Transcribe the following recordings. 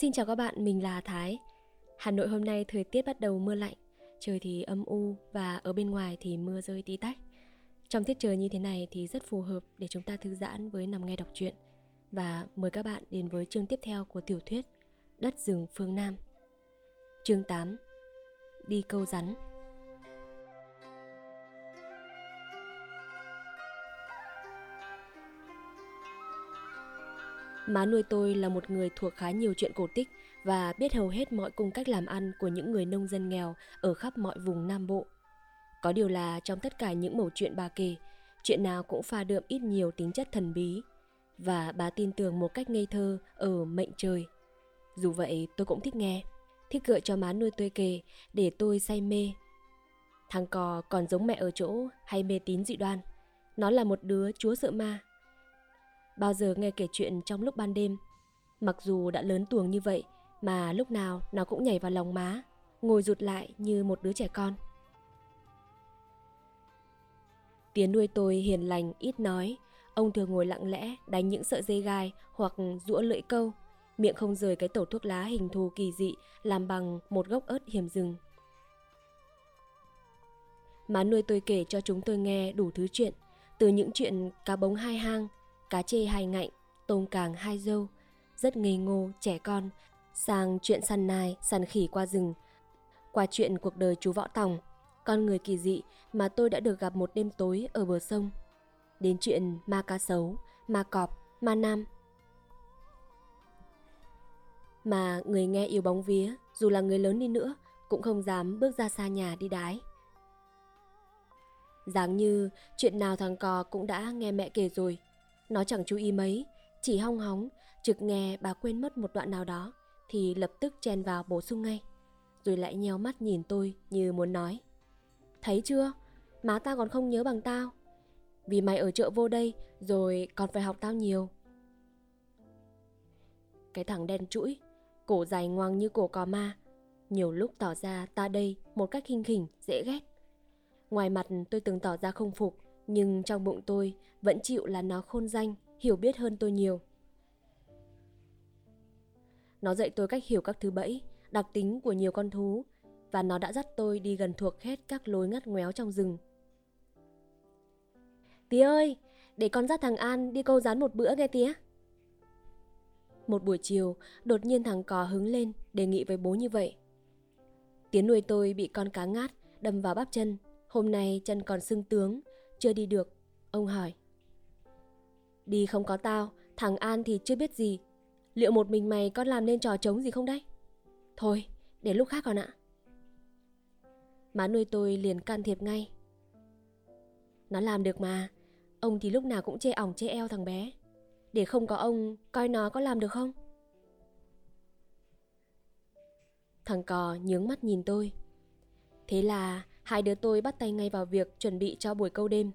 Xin chào các bạn, mình là Thái. Hà Nội hôm nay thời tiết bắt đầu mưa lạnh, trời thì âm u và ở bên ngoài thì mưa rơi tí tách. Trong tiết trời như thế này thì rất phù hợp để chúng ta thư giãn với nằm nghe đọc truyện. Và mời các bạn đến với chương tiếp theo của tiểu thuyết Đất rừng phương Nam. Chương 8 Đi câu rắn Má nuôi tôi là một người thuộc khá nhiều chuyện cổ tích và biết hầu hết mọi cung cách làm ăn của những người nông dân nghèo ở khắp mọi vùng Nam Bộ. Có điều là trong tất cả những mẩu chuyện bà kể, chuyện nào cũng pha đượm ít nhiều tính chất thần bí và bà tin tưởng một cách ngây thơ ở mệnh trời. Dù vậy tôi cũng thích nghe, thích gợi cho má nuôi tôi kể để tôi say mê. Thằng cò còn giống mẹ ở chỗ hay mê tín dị đoan. Nó là một đứa chúa sợ ma bao giờ nghe kể chuyện trong lúc ban đêm. Mặc dù đã lớn tuồng như vậy mà lúc nào nó cũng nhảy vào lòng má, ngồi rụt lại như một đứa trẻ con. Tiến nuôi tôi hiền lành, ít nói. Ông thường ngồi lặng lẽ đánh những sợi dây gai hoặc rũa lưỡi câu, miệng không rời cái tổ thuốc lá hình thù kỳ dị làm bằng một gốc ớt hiểm rừng. Má nuôi tôi kể cho chúng tôi nghe đủ thứ chuyện, từ những chuyện cá bống hai hang cá chê hai ngạnh, tôm càng hai dâu, rất ngây ngô, trẻ con, sang chuyện săn nai, săn khỉ qua rừng, qua chuyện cuộc đời chú Võ Tòng, con người kỳ dị mà tôi đã được gặp một đêm tối ở bờ sông, đến chuyện ma cá sấu, ma cọp, ma nam. Mà người nghe yêu bóng vía, dù là người lớn đi nữa, cũng không dám bước ra xa nhà đi đái. Dáng như chuyện nào thằng cò cũng đã nghe mẹ kể rồi, nó chẳng chú ý mấy, chỉ hong hóng, trực nghe bà quên mất một đoạn nào đó thì lập tức chen vào bổ sung ngay. Rồi lại nheo mắt nhìn tôi như muốn nói. Thấy chưa, má tao còn không nhớ bằng tao. Vì mày ở chợ vô đây rồi còn phải học tao nhiều. Cái thằng đen chuỗi, cổ dài ngoằng như cổ cò ma, nhiều lúc tỏ ra ta đây một cách khinh khỉnh, dễ ghét. Ngoài mặt tôi từng tỏ ra không phục, nhưng trong bụng tôi vẫn chịu là nó khôn danh, hiểu biết hơn tôi nhiều. Nó dạy tôi cách hiểu các thứ bẫy, đặc tính của nhiều con thú và nó đã dắt tôi đi gần thuộc hết các lối ngắt ngoéo trong rừng. Tía ơi, để con dắt thằng An đi câu rán một bữa nghe tía. Một buổi chiều, đột nhiên thằng cò hứng lên đề nghị với bố như vậy. Tiến nuôi tôi bị con cá ngát đâm vào bắp chân, hôm nay chân còn sưng tướng, chưa đi được, ông hỏi. Đi không có tao, thằng An thì chưa biết gì. Liệu một mình mày có làm nên trò trống gì không đấy? Thôi, để lúc khác còn ạ. Má nuôi tôi liền can thiệp ngay. Nó làm được mà, ông thì lúc nào cũng chê ỏng chê eo thằng bé. Để không có ông, coi nó có làm được không? Thằng cò nhướng mắt nhìn tôi. Thế là hai đứa tôi bắt tay ngay vào việc chuẩn bị cho buổi câu đêm.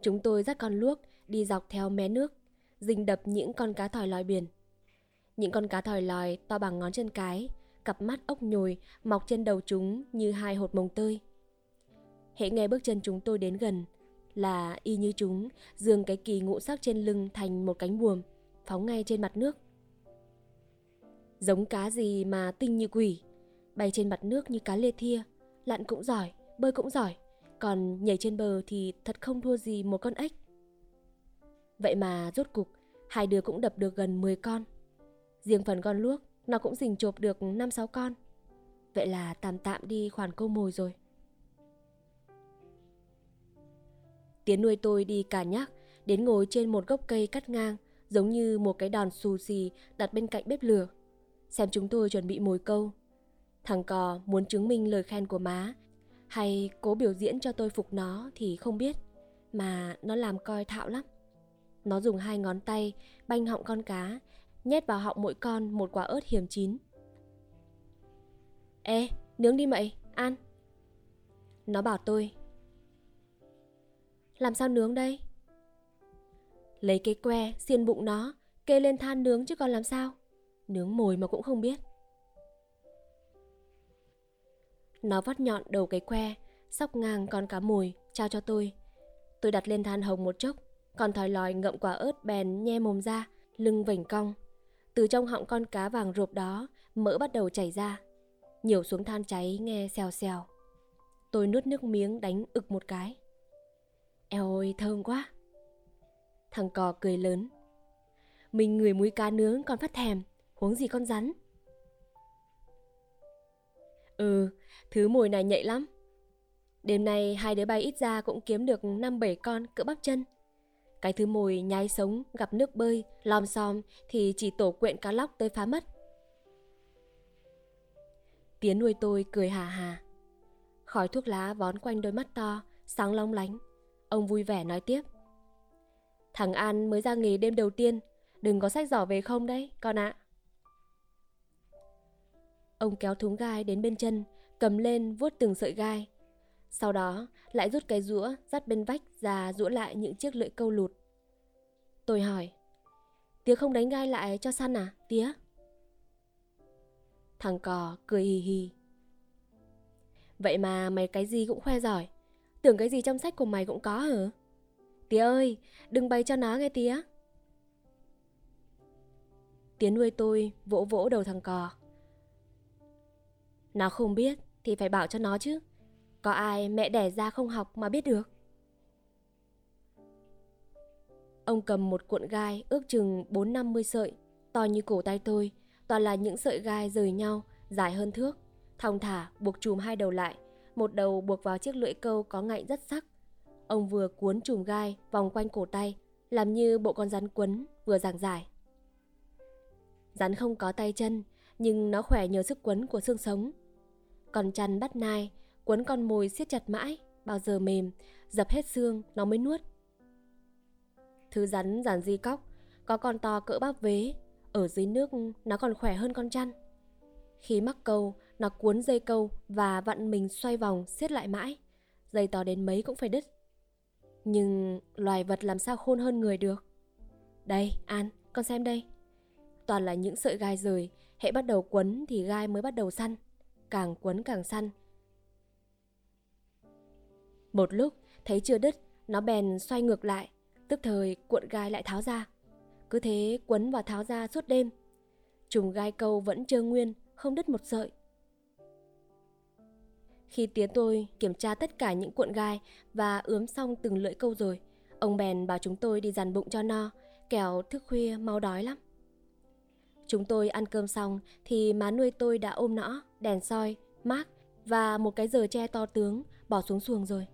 Chúng tôi dắt con luốc đi dọc theo mé nước, rình đập những con cá thòi lòi biển. Những con cá thòi lòi to bằng ngón chân cái, cặp mắt ốc nhồi mọc trên đầu chúng như hai hột mồng tơi. Hễ nghe bước chân chúng tôi đến gần là y như chúng dường cái kỳ ngũ sắc trên lưng thành một cánh buồm, phóng ngay trên mặt nước. Giống cá gì mà tinh như quỷ, bay trên mặt nước như cá lê thia, lặn cũng giỏi, bơi cũng giỏi, còn nhảy trên bờ thì thật không thua gì một con ếch. Vậy mà rốt cục, hai đứa cũng đập được gần 10 con. Riêng phần con luốc, nó cũng rình chộp được 5-6 con. Vậy là tạm tạm đi khoản câu mồi rồi. Tiến nuôi tôi đi cả nhắc, đến ngồi trên một gốc cây cắt ngang, giống như một cái đòn xù xì đặt bên cạnh bếp lửa. Xem chúng tôi chuẩn bị mồi câu. Thằng cò muốn chứng minh lời khen của má, hay cố biểu diễn cho tôi phục nó thì không biết, mà nó làm coi thạo lắm. Nó dùng hai ngón tay banh họng con cá, nhét vào họng mỗi con một quả ớt hiểm chín. Ê, nướng đi mậy, ăn. Nó bảo tôi. Làm sao nướng đây? Lấy cái que, xiên bụng nó, kê lên than nướng chứ còn làm sao? Nướng mồi mà cũng không biết. Nó vắt nhọn đầu cái que, sóc ngang con cá mùi trao cho tôi. Tôi đặt lên than hồng một chốc, còn thòi lòi ngậm quả ớt bèn nhe mồm ra, lưng vảnh cong. Từ trong họng con cá vàng rộp đó, mỡ bắt đầu chảy ra. Nhiều xuống than cháy nghe xèo xèo. Tôi nuốt nước miếng đánh ực một cái. Eo ơi, thơm quá. Thằng cò cười lớn. Mình người muối cá nướng còn phát thèm, huống gì con rắn. Ừ, thứ mùi này nhạy lắm. Đêm nay hai đứa bay ít ra cũng kiếm được 5-7 con cỡ bắp chân. Cái thứ mồi nhái sống gặp nước bơi, lom xom thì chỉ tổ quyện cá lóc tới phá mất. Tiến nuôi tôi cười hà hà. Khói thuốc lá vón quanh đôi mắt to, sáng long lánh. Ông vui vẻ nói tiếp. Thằng An mới ra nghề đêm đầu tiên, đừng có sách giỏ về không đấy, con ạ. Ông kéo thúng gai đến bên chân, cầm lên vuốt từng sợi gai. Sau đó lại rút cái rũa dắt bên vách ra rũa lại những chiếc lưỡi câu lụt. Tôi hỏi, tía không đánh gai lại cho săn à, tía? Thằng cò cười hì hì. Vậy mà mày cái gì cũng khoe giỏi, tưởng cái gì trong sách của mày cũng có hả? Tía ơi, đừng bày cho nó nghe tía. Tía nuôi tôi vỗ vỗ đầu thằng cò. Nó không biết thì phải bảo cho nó chứ. Có ai mẹ đẻ ra không học mà biết được. Ông cầm một cuộn gai ước chừng 4-50 sợi, to như cổ tay tôi, toàn là những sợi gai rời nhau, dài hơn thước. Thong thả buộc chùm hai đầu lại, một đầu buộc vào chiếc lưỡi câu có ngạnh rất sắc. Ông vừa cuốn chùm gai vòng quanh cổ tay, làm như bộ con rắn quấn, vừa giảng giải. Rắn không có tay chân, nhưng nó khỏe nhờ sức quấn của xương sống. Còn chăn bắt nai, quấn con mồi siết chặt mãi, bao giờ mềm, dập hết xương nó mới nuốt. Thứ rắn giản di cóc, có con to cỡ bắp vế, ở dưới nước nó còn khỏe hơn con chăn. Khi mắc câu, nó cuốn dây câu và vặn mình xoay vòng siết lại mãi. Dây to đến mấy cũng phải đứt. Nhưng loài vật làm sao khôn hơn người được? Đây, An, con xem đây. Toàn là những sợi gai rời, hệ bắt đầu quấn thì gai mới bắt đầu săn. Càng quấn càng săn. Một lúc, thấy chưa đứt, nó bèn xoay ngược lại, tức thời cuộn gai lại tháo ra. Cứ thế quấn và tháo ra suốt đêm. Trùng gai câu vẫn trơ nguyên, không đứt một sợi. Khi tía tôi kiểm tra tất cả những cuộn gai và ướm xong từng lưỡi câu rồi, ông bèn bảo chúng tôi đi dàn bụng cho no, kẻo thức khuya mau đói lắm. Chúng tôi ăn cơm xong thì má nuôi tôi đã ôm nõ, đèn soi, mát và một cái giờ tre to tướng bỏ xuống xuồng rồi.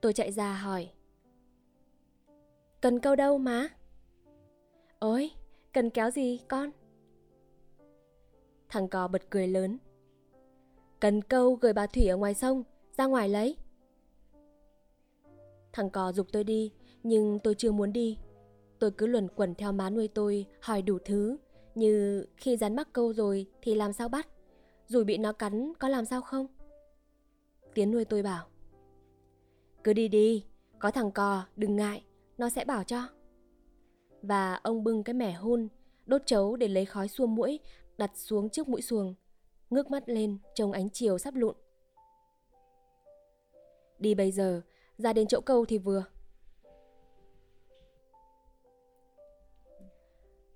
Tôi chạy ra hỏi Cần câu đâu má? Ôi, cần kéo gì con? Thằng cò bật cười lớn Cần câu gửi bà Thủy ở ngoài sông Ra ngoài lấy Thằng cò dục tôi đi Nhưng tôi chưa muốn đi Tôi cứ luẩn quẩn theo má nuôi tôi Hỏi đủ thứ Như khi rắn mắc câu rồi thì làm sao bắt Rồi bị nó cắn có làm sao không Tiến nuôi tôi bảo Cứ đi đi Có thằng cò đừng ngại Nó sẽ bảo cho Và ông bưng cái mẻ hun Đốt chấu để lấy khói xua mũi Đặt xuống trước mũi xuồng ngước mắt lên trông ánh chiều sắp lụn. Đi bây giờ, ra đến chỗ câu thì vừa.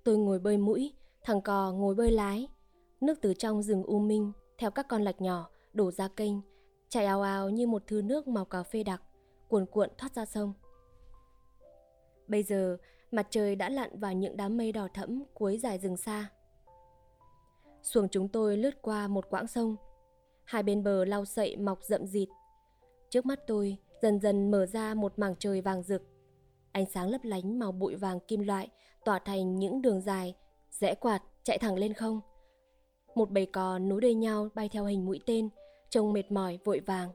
Tôi ngồi bơi mũi, thằng cò ngồi bơi lái. Nước từ trong rừng u minh, theo các con lạch nhỏ, đổ ra kênh, chảy ào ào như một thứ nước màu cà phê đặc, cuồn cuộn thoát ra sông. Bây giờ, mặt trời đã lặn vào những đám mây đỏ thẫm cuối dài rừng xa xuồng chúng tôi lướt qua một quãng sông. Hai bên bờ lau sậy mọc rậm rịt. Trước mắt tôi dần dần mở ra một mảng trời vàng rực. Ánh sáng lấp lánh màu bụi vàng kim loại tỏa thành những đường dài, rẽ quạt chạy thẳng lên không. Một bầy cò nối đuôi nhau bay theo hình mũi tên, trông mệt mỏi vội vàng.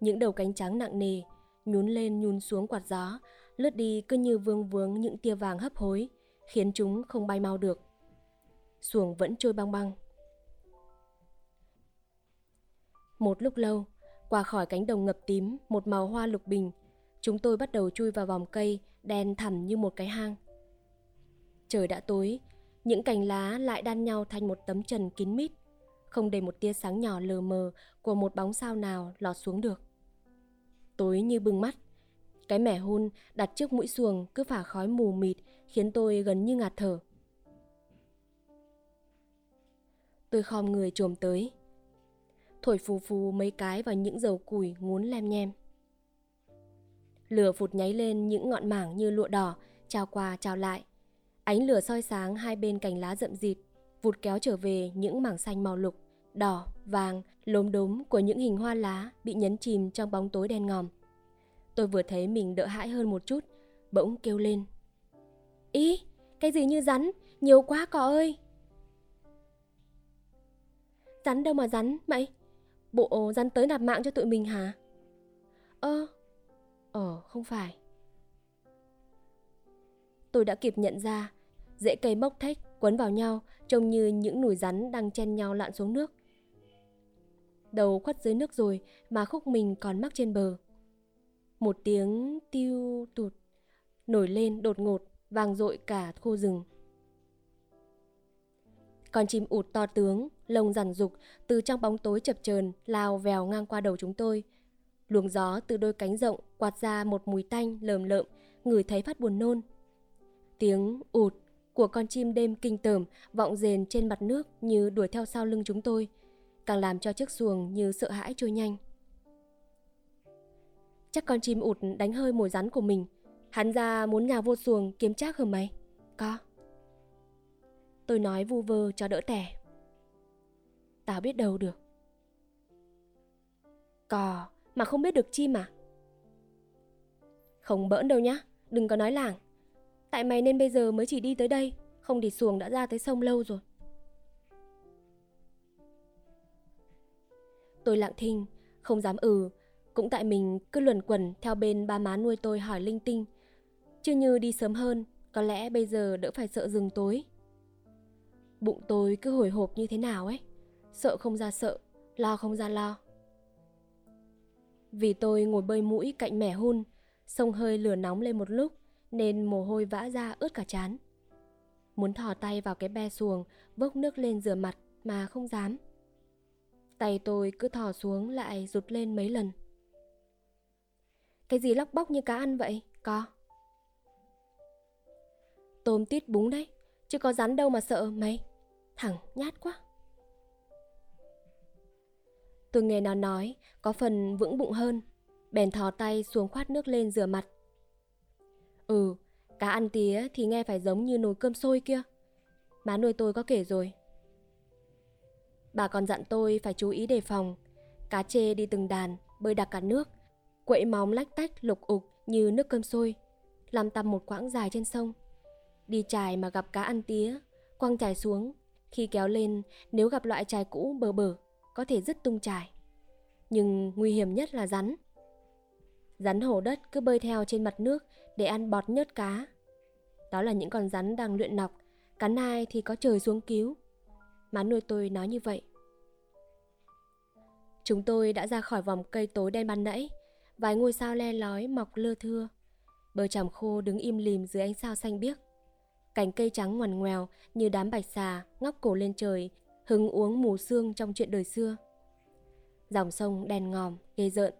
Những đầu cánh trắng nặng nề, nhún lên nhún xuống quạt gió, lướt đi cứ như vương vướng những tia vàng hấp hối, khiến chúng không bay mau được xuồng vẫn trôi băng băng. Một lúc lâu, qua khỏi cánh đồng ngập tím một màu hoa lục bình, chúng tôi bắt đầu chui vào vòng cây đen thẳm như một cái hang. Trời đã tối, những cành lá lại đan nhau thành một tấm trần kín mít, không để một tia sáng nhỏ lờ mờ của một bóng sao nào lọt xuống được. Tối như bừng mắt, cái mẻ hun đặt trước mũi xuồng cứ phả khói mù mịt khiến tôi gần như ngạt thở. Tôi khom người trồm tới, thổi phù phù mấy cái vào những dầu củi ngốn lem nhem. Lửa phụt nháy lên những ngọn mảng như lụa đỏ, trao qua trao lại. Ánh lửa soi sáng hai bên cành lá rậm rịt, vụt kéo trở về những mảng xanh màu lục, đỏ, vàng, lốm đốm của những hình hoa lá bị nhấn chìm trong bóng tối đen ngòm. Tôi vừa thấy mình đỡ hãi hơn một chút, bỗng kêu lên. Ý, cái gì như rắn, nhiều quá cỏ ơi. Rắn đâu mà rắn, mày? Bộ rắn tới nạp mạng cho tụi mình hả? Ơ, ờ, Ờ, không phải. Tôi đã kịp nhận ra, rễ cây mốc thách quấn vào nhau trông như những nùi rắn đang chen nhau lặn xuống nước. Đầu khuất dưới nước rồi mà khúc mình còn mắc trên bờ. Một tiếng tiêu tụt nổi lên đột ngột, vang dội cả khu rừng. Con chim ụt to tướng, lông rằn rục từ trong bóng tối chập chờn lao vèo ngang qua đầu chúng tôi. Luồng gió từ đôi cánh rộng quạt ra một mùi tanh lờm lợm, người thấy phát buồn nôn. Tiếng ụt của con chim đêm kinh tởm vọng rền trên mặt nước như đuổi theo sau lưng chúng tôi, càng làm cho chiếc xuồng như sợ hãi trôi nhanh. Chắc con chim ụt đánh hơi mồi rắn của mình. Hắn ra muốn nhào vô xuồng kiếm chắc hả mày? Có. Tôi nói vu vơ cho đỡ tẻ. Tao biết đâu được. Cò mà không biết được chim à? Không bỡn đâu nhá, đừng có nói làng. Tại mày nên bây giờ mới chỉ đi tới đây, không thì xuồng đã ra tới sông lâu rồi. Tôi lặng thinh, không dám ừ, cũng tại mình cứ luẩn quẩn theo bên ba má nuôi tôi hỏi linh tinh. Chứ như đi sớm hơn, có lẽ bây giờ đỡ phải sợ rừng tối. Bụng tôi cứ hồi hộp như thế nào ấy, sợ không ra sợ, lo không ra lo. Vì tôi ngồi bơi mũi cạnh mẻ hun, sông hơi lửa nóng lên một lúc, nên mồ hôi vã ra ướt cả chán. Muốn thò tay vào cái be xuồng, bốc nước lên rửa mặt mà không dám. Tay tôi cứ thò xuống lại rụt lên mấy lần. Cái gì lóc bóc như cá ăn vậy, có. Tôm tít búng đấy, chứ có rắn đâu mà sợ mày. Thẳng nhát quá. Tôi nghe nó nói, có phần vững bụng hơn. Bèn thò tay xuống khoát nước lên rửa mặt. Ừ, cá ăn tía thì nghe phải giống như nồi cơm sôi kia. Má nuôi tôi có kể rồi. Bà còn dặn tôi phải chú ý đề phòng. Cá chê đi từng đàn, bơi đặc cả nước. Quậy móng lách tách lục ục như nước cơm sôi. Làm tầm một quãng dài trên sông. Đi chài mà gặp cá ăn tía, quăng chài xuống. Khi kéo lên, nếu gặp loại chài cũ bờ bờ, có thể rất tung trải Nhưng nguy hiểm nhất là rắn. Rắn hổ đất cứ bơi theo trên mặt nước để ăn bọt nhớt cá. Đó là những con rắn đang luyện nọc, cắn ai thì có trời xuống cứu. Má nuôi tôi nói như vậy. Chúng tôi đã ra khỏi vòng cây tối đen ban nãy, vài ngôi sao le lói mọc lơ thưa. Bờ tràm khô đứng im lìm dưới ánh sao xanh biếc. Cành cây trắng ngoằn ngoèo như đám bạch xà ngóc cổ lên trời, hứng uống mù sương trong chuyện đời xưa. Dòng sông đen ngòm, ghê rợn.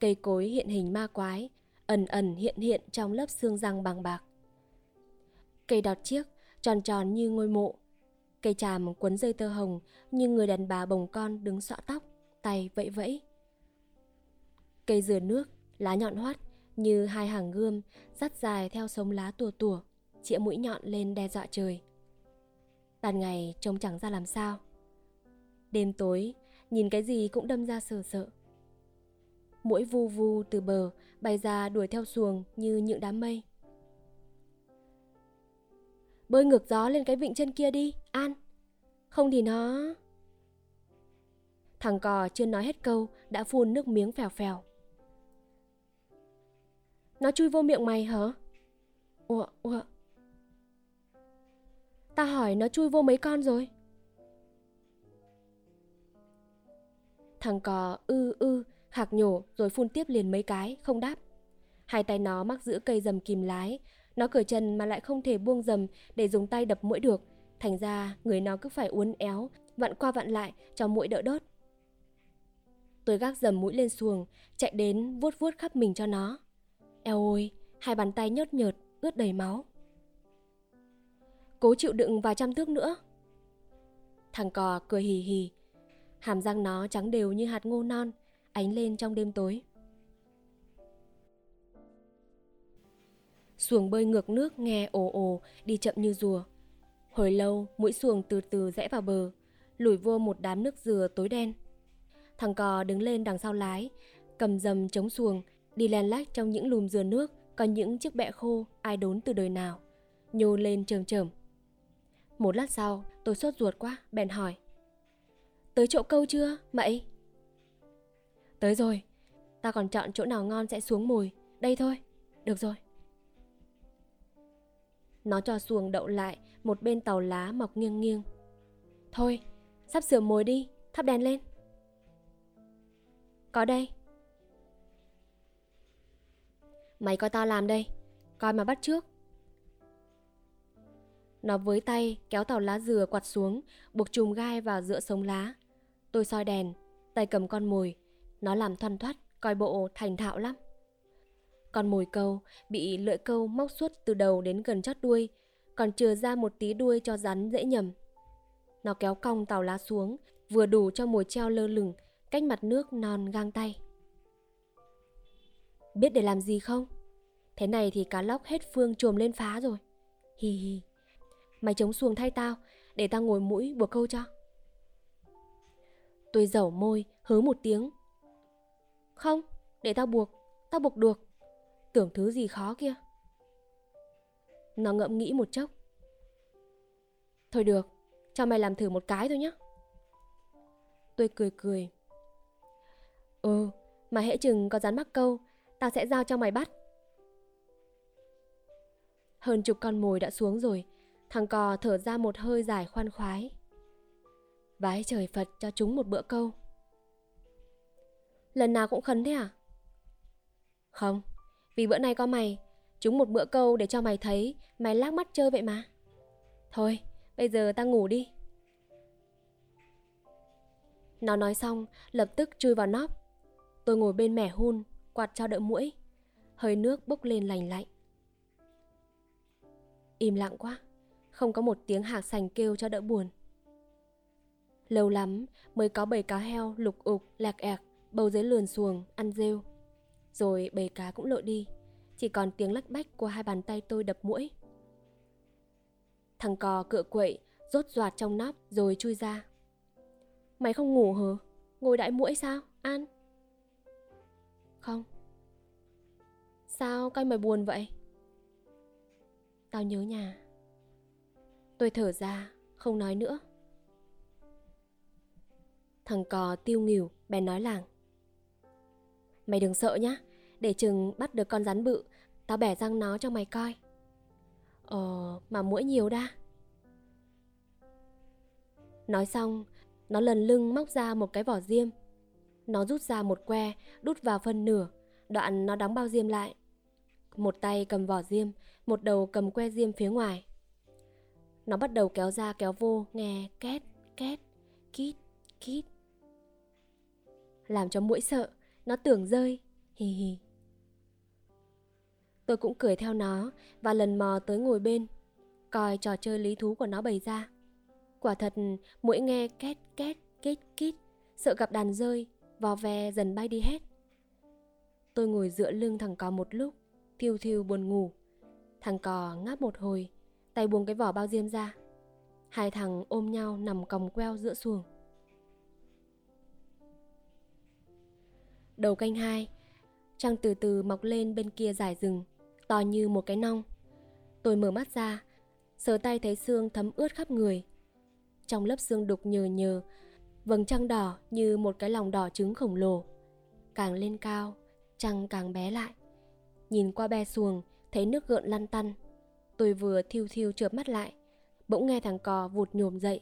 Cây cối hiện hình ma quái, ẩn ẩn hiện hiện trong lớp xương răng bằng bạc. Cây đọt chiếc, tròn tròn như ngôi mộ. Cây tràm quấn dây tơ hồng như người đàn bà bồng con đứng xõa tóc, tay vẫy vẫy. Cây dừa nước, lá nhọn hoắt như hai hàng gươm dắt dài theo sống lá tùa tùa, chĩa mũi nhọn lên đe dọa trời. Ban ngày trông chẳng ra làm sao. Đêm tối, nhìn cái gì cũng đâm ra sờ sợ. Mũi vu vu từ bờ bay ra đuổi theo xuồng như những đám mây. Bơi ngược gió lên cái vịnh chân kia đi, An. Không thì nó... Thằng cò chưa nói hết câu đã phun nước miếng phèo phèo. Nó chui vô miệng mày hả? Ủa, ủa. Ta hỏi nó chui vô mấy con rồi? Thằng cò ư ư Hạc nhổ rồi phun tiếp liền mấy cái, không đáp. Hai tay nó mắc giữ cây dầm kìm lái. Nó cởi chân mà lại không thể buông dầm để dùng tay đập mũi được. Thành ra người nó cứ phải uốn éo, vặn qua vặn lại cho mũi đỡ đốt. Tôi gác dầm mũi lên xuồng, chạy đến vuốt vuốt khắp mình cho nó. Eo ôi, hai bàn tay nhớt nhợt, ướt đầy máu. Cố chịu đựng vài trăm thước nữa. Thằng cò cười hì hì, Hàm răng nó trắng đều như hạt ngô non, Ánh lên trong đêm tối. Xuồng bơi ngược nước nghe ồ ồ, Đi chậm như rùa. Hồi lâu, mũi xuồng từ từ rẽ vào bờ, lủi vô một đám nước dừa tối đen. Thằng cò đứng lên đằng sau lái, Cầm dầm chống xuồng, Đi len lách trong những lùm dừa nước, Có những chiếc bẹ khô ai đốn từ đời nào, Nhô lên trầm trầm một lát sau, tôi sốt ruột quá, Bèn hỏi. Tới chỗ câu chưa, mậy? Tới rồi, Ta còn chọn chỗ nào ngon sẽ xuống mùi. Đây thôi, Được rồi. Nó cho xuồng đậu lại, Một bên tàu lá mọc nghiêng nghiêng. Thôi, Sắp sửa mồi đi, Thắp đèn lên. Có đây. Mày coi tao làm đây, Coi mà bắt trước. Nó với tay kéo tàu lá dừa quạt xuống, Buộc chùm gai vào giữa sống lá Tôi soi đèn, Tay cầm con mồi Nó làm thoăn thoắt, Coi bộ thành thạo lắm Con mồi câu Bị lưỡi câu móc suốt từ đầu đến gần chót đuôi, Còn chừa ra một tí đuôi cho rắn dễ nhầm Nó kéo cong tàu lá xuống, Vừa đủ cho mồi treo lơ lửng, Cách mặt nước non gang tay Biết để làm gì không? Thế này thì cá lóc hết phương chồm lên phá rồi. Hi hi. Mày chống xuồng thay tao, để tao ngồi mũi buộc câu cho. Tôi dẩu môi, hứ một tiếng. Không, để tao buộc, tao buộc được. Tưởng thứ gì khó kia. Nó ngậm nghĩ một chốc. Thôi được, cho mày làm thử một cái thôi nhé. Tôi cười cười. Ừ, mà hễ chừng có dán mắc câu, tao sẽ giao cho mày bắt. Hơn chục con mồi đã xuống rồi, thằng cò thở ra một hơi dài khoan khoái. Vái trời Phật cho chúng một bữa câu. Lần nào cũng khấn thế à? Không, vì bữa nay có mày, chúng một bữa câu để cho mày thấy mày lác mắt chơi vậy mà. Thôi, bây giờ ta ngủ đi. Nó nói xong, lập tức chui vào nóc. Tôi ngồi bên mẻ hun, quạt cho đỡ mũi. Hơi nước bốc lên lành lạnh. Im lặng quá, không có một tiếng hạc sành kêu cho đỡ buồn. Lâu lắm mới có bầy cá heo lục ục, lạc ẹc, bầu dưới lườn xuồng, ăn rêu. Rồi bầy cá cũng lội đi, chỉ còn tiếng lách bách của hai bàn tay tôi đập mũi. Thằng cò cựa quậy, rốt doạt trong nóc rồi chui ra. Mày không ngủ hả? Ngồi đại mũi sao? An? Không. Sao coi mày buồn vậy? Tao nhớ nhà Tôi thở ra, Không nói nữa. Thằng cò tiêu nghỉu, Bèn nói làng. Mày đừng sợ nhá, Để chừng bắt được con rắn bự, Tao bẻ răng nó cho mày coi. Ờ mà mũi nhiều đa. Nói xong, Nó lần lưng móc ra một cái vỏ diêm. Nó rút ra một que, Đút vào phân nửa, Đoạn nó đóng bao diêm lại. Một tay cầm vỏ diêm, một đầu cầm que diêm phía ngoài. Nó bắt đầu kéo ra kéo vô, nghe két, két, kít, kít. Làm cho mũi sợ, nó tưởng rơi, hì hì. Tôi cũng cười theo nó và lần mò tới ngồi bên, coi trò chơi lý thú của nó bày ra. Quả thật, mũi nghe két két, kít kít, sợ gặp đàn rơi, vò ve dần bay đi hết. Tôi ngồi dựa lưng thằng cò một lúc, thiêu thiêu buồn ngủ. Thằng cò ngáp một hồi, tay buông cái vỏ bao diêm ra. Hai thằng ôm nhau nằm còng queo giữa xuồng. Đầu canh hai, trăng từ từ mọc lên bên kia dải rừng, to như một cái nong. Tôi mở mắt ra, sờ tay thấy xương thấm ướt khắp người. Trong lớp xương đục nhờ nhờ, vầng trăng đỏ như một cái lòng đỏ trứng khổng lồ. Càng lên cao, trăng càng bé lại. Nhìn qua be xuồng, thấy nước gợn lăn tăn. Tôi vừa thiêu thiêu chợp mắt lại, bỗng nghe thằng cò vụt nhồm dậy.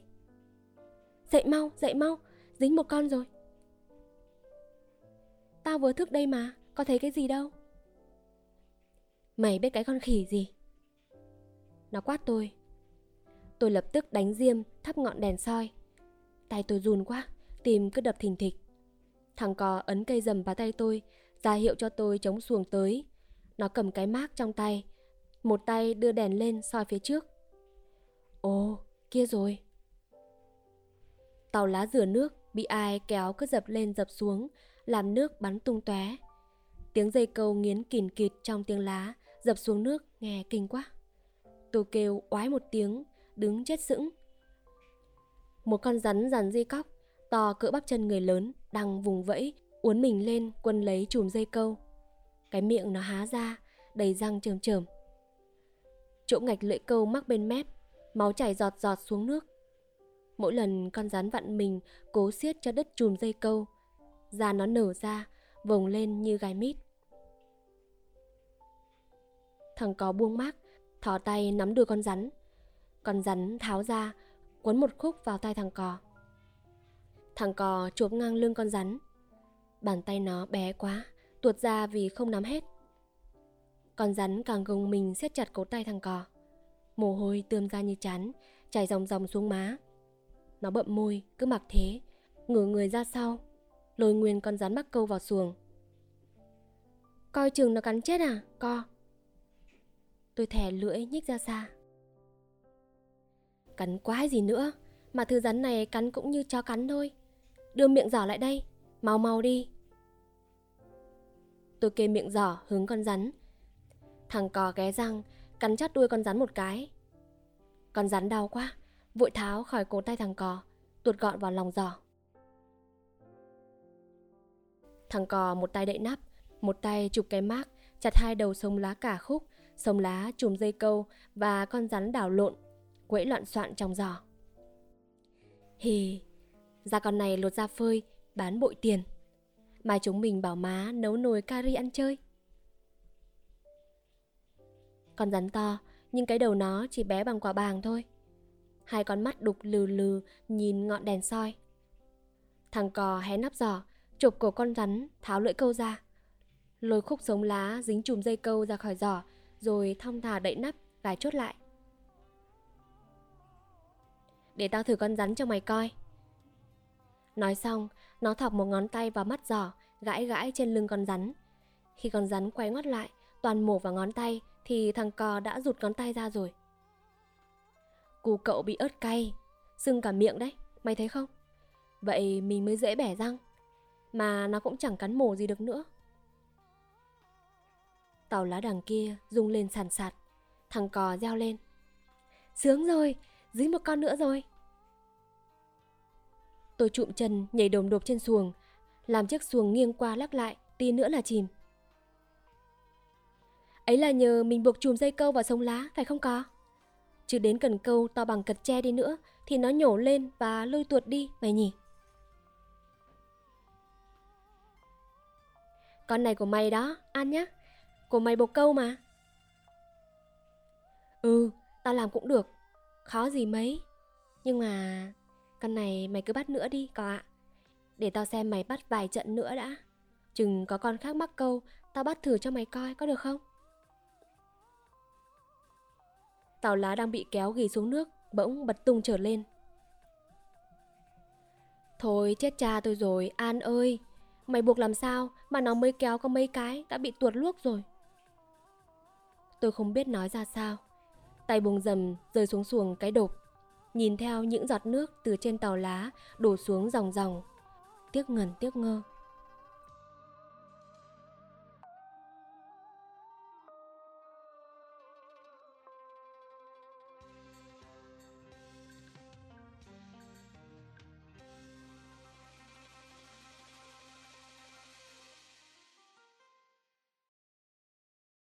Dậy mau, dậy mau, dính một con rồi. Tao vừa thức đây mà, có thấy cái gì đâu. Mày biết cái con khỉ gì? Nó quát tôi. Tôi lập tức đánh diêm, thắp ngọn đèn soi. Tay tôi run quá, tim cứ đập thình thịch. Thằng cò ấn cây dầm vào tay tôi, ra hiệu cho tôi chống xuồng tới, nó cầm cái mác trong tay một tay đưa đèn lên soi phía trước Ồ, kia rồi. Tàu lá rửa nước bị ai kéo cứ dập lên dập xuống, làm nước bắn tung tóe. Tiếng dây câu nghiến kìn kịt trong tiếng lá, dập xuống nước nghe kinh quá. Tôi kêu oái một tiếng, đứng chết sững. Một con rắn rắn dây cóc, to cỡ bắp chân người lớn, đang vùng vẫy, uốn mình lên quân lấy chùm dây câu. Cái miệng nó há ra, đầy răng trơm trởm. Chỗ ngạch lưỡi câu mắc bên mép, máu chảy giọt giọt xuống nước. Mỗi lần con rắn vặn mình cố siết cho đứt chùm dây câu, da nó nở ra, vồng lên như gai mít. Thằng có buông mác, thò tay nắm đuôi con rắn. Con rắn tháo ra, quấn một khúc vào tay thằng cò. Thằng cò chụp ngang lưng con rắn. Bàn tay nó bé quá, tuột ra vì không nắm hết. Con rắn càng gồng mình siết chặt cổ tay thằng cò. Mồ hôi tươm ra như chán, chảy dòng dòng xuống má. Nó bậm môi, cứ mặc thế, ngửa người ra sau, lôi nguyên con rắn mắc câu vào xuồng. Coi chừng nó cắn chết à, co. Tôi thẻ lưỡi nhích ra xa. Cắn quái gì nữa, mà thứ rắn này cắn cũng như chó cắn thôi. Đưa miệng giỏ lại đây, mau mau đi. Tôi kê miệng giỏ hướng con rắn. Thằng cò ghé răng, cắn chặt đuôi con rắn một cái. Con rắn đau quá, vội tháo khỏi cổ tay thằng cò, tuột gọn vào lòng giỏ. Thằng cò một tay đậy nắp, một tay chụp cái mác, chặt hai đầu sông lá cả khúc, sông lá chùm dây câu và con rắn đảo lộn, quẫy loạn soạn trong giỏ. Hì, da con này lột ra phơi, bán bội tiền. Mai chúng mình bảo má nấu nồi cari ăn chơi. Con rắn to, nhưng cái đầu nó chỉ bé bằng quả bàng thôi. Hai con mắt đục lừ lừ nhìn ngọn đèn soi. Thằng cò hé nắp giỏ, chụp cổ con rắn, tháo lưỡi câu ra. Lôi khúc sống lá dính chùm dây câu ra khỏi giỏ, rồi thong thả đậy nắp, và chốt lại. Để tao thử con rắn cho mày coi. Nói xong, nó thọc một ngón tay vào mắt giỏ, gãi gãi trên lưng con rắn. Khi con rắn quay ngoắt lại, toàn mổ vào ngón tay, thì thằng cò đã rụt ngón tay ra rồi. Cù cậu bị ớt cay, sưng cả miệng đấy, mày thấy không? Vậy mình mới dễ bẻ răng, mà nó cũng chẳng cắn mổ gì được nữa. Tàu lá đằng kia rung lên sàn sạt, thằng cò reo lên. Sướng rồi, dính một con nữa rồi. Tôi trụm chân nhảy đồm đột trên xuồng, làm chiếc xuồng nghiêng qua lắc lại, tí nữa là chìm. Ấy là nhờ mình buộc chùm dây câu vào sông lá, phải không có? Chứ đến cần câu to bằng cật tre đi nữa thì nó nhổ lên và lôi tuột đi, mày nhỉ? Con này của mày đó, ăn nhá. Của mày buộc câu mà. Ừ, tao làm cũng được. Khó gì mấy. Nhưng mà con này mày cứ bắt nữa đi cò ạ. Để tao xem mày bắt vài trận nữa đã. Chừng có con khác mắc câu, tao bắt thử cho mày coi, có được không? Tàu lá đang bị kéo ghi xuống nước, bỗng bật tung trở lên. Thôi chết cha tôi rồi, An ơi. Mày buộc làm sao mà nó mới kéo có mấy cái đã bị tuột luốc rồi. Tôi không biết nói ra sao. Tay buông dầm rơi xuống xuồng cái đột. Nhìn theo những giọt nước từ trên tàu lá đổ xuống dòng dòng. Tiếc ngẩn tiếc ngơ.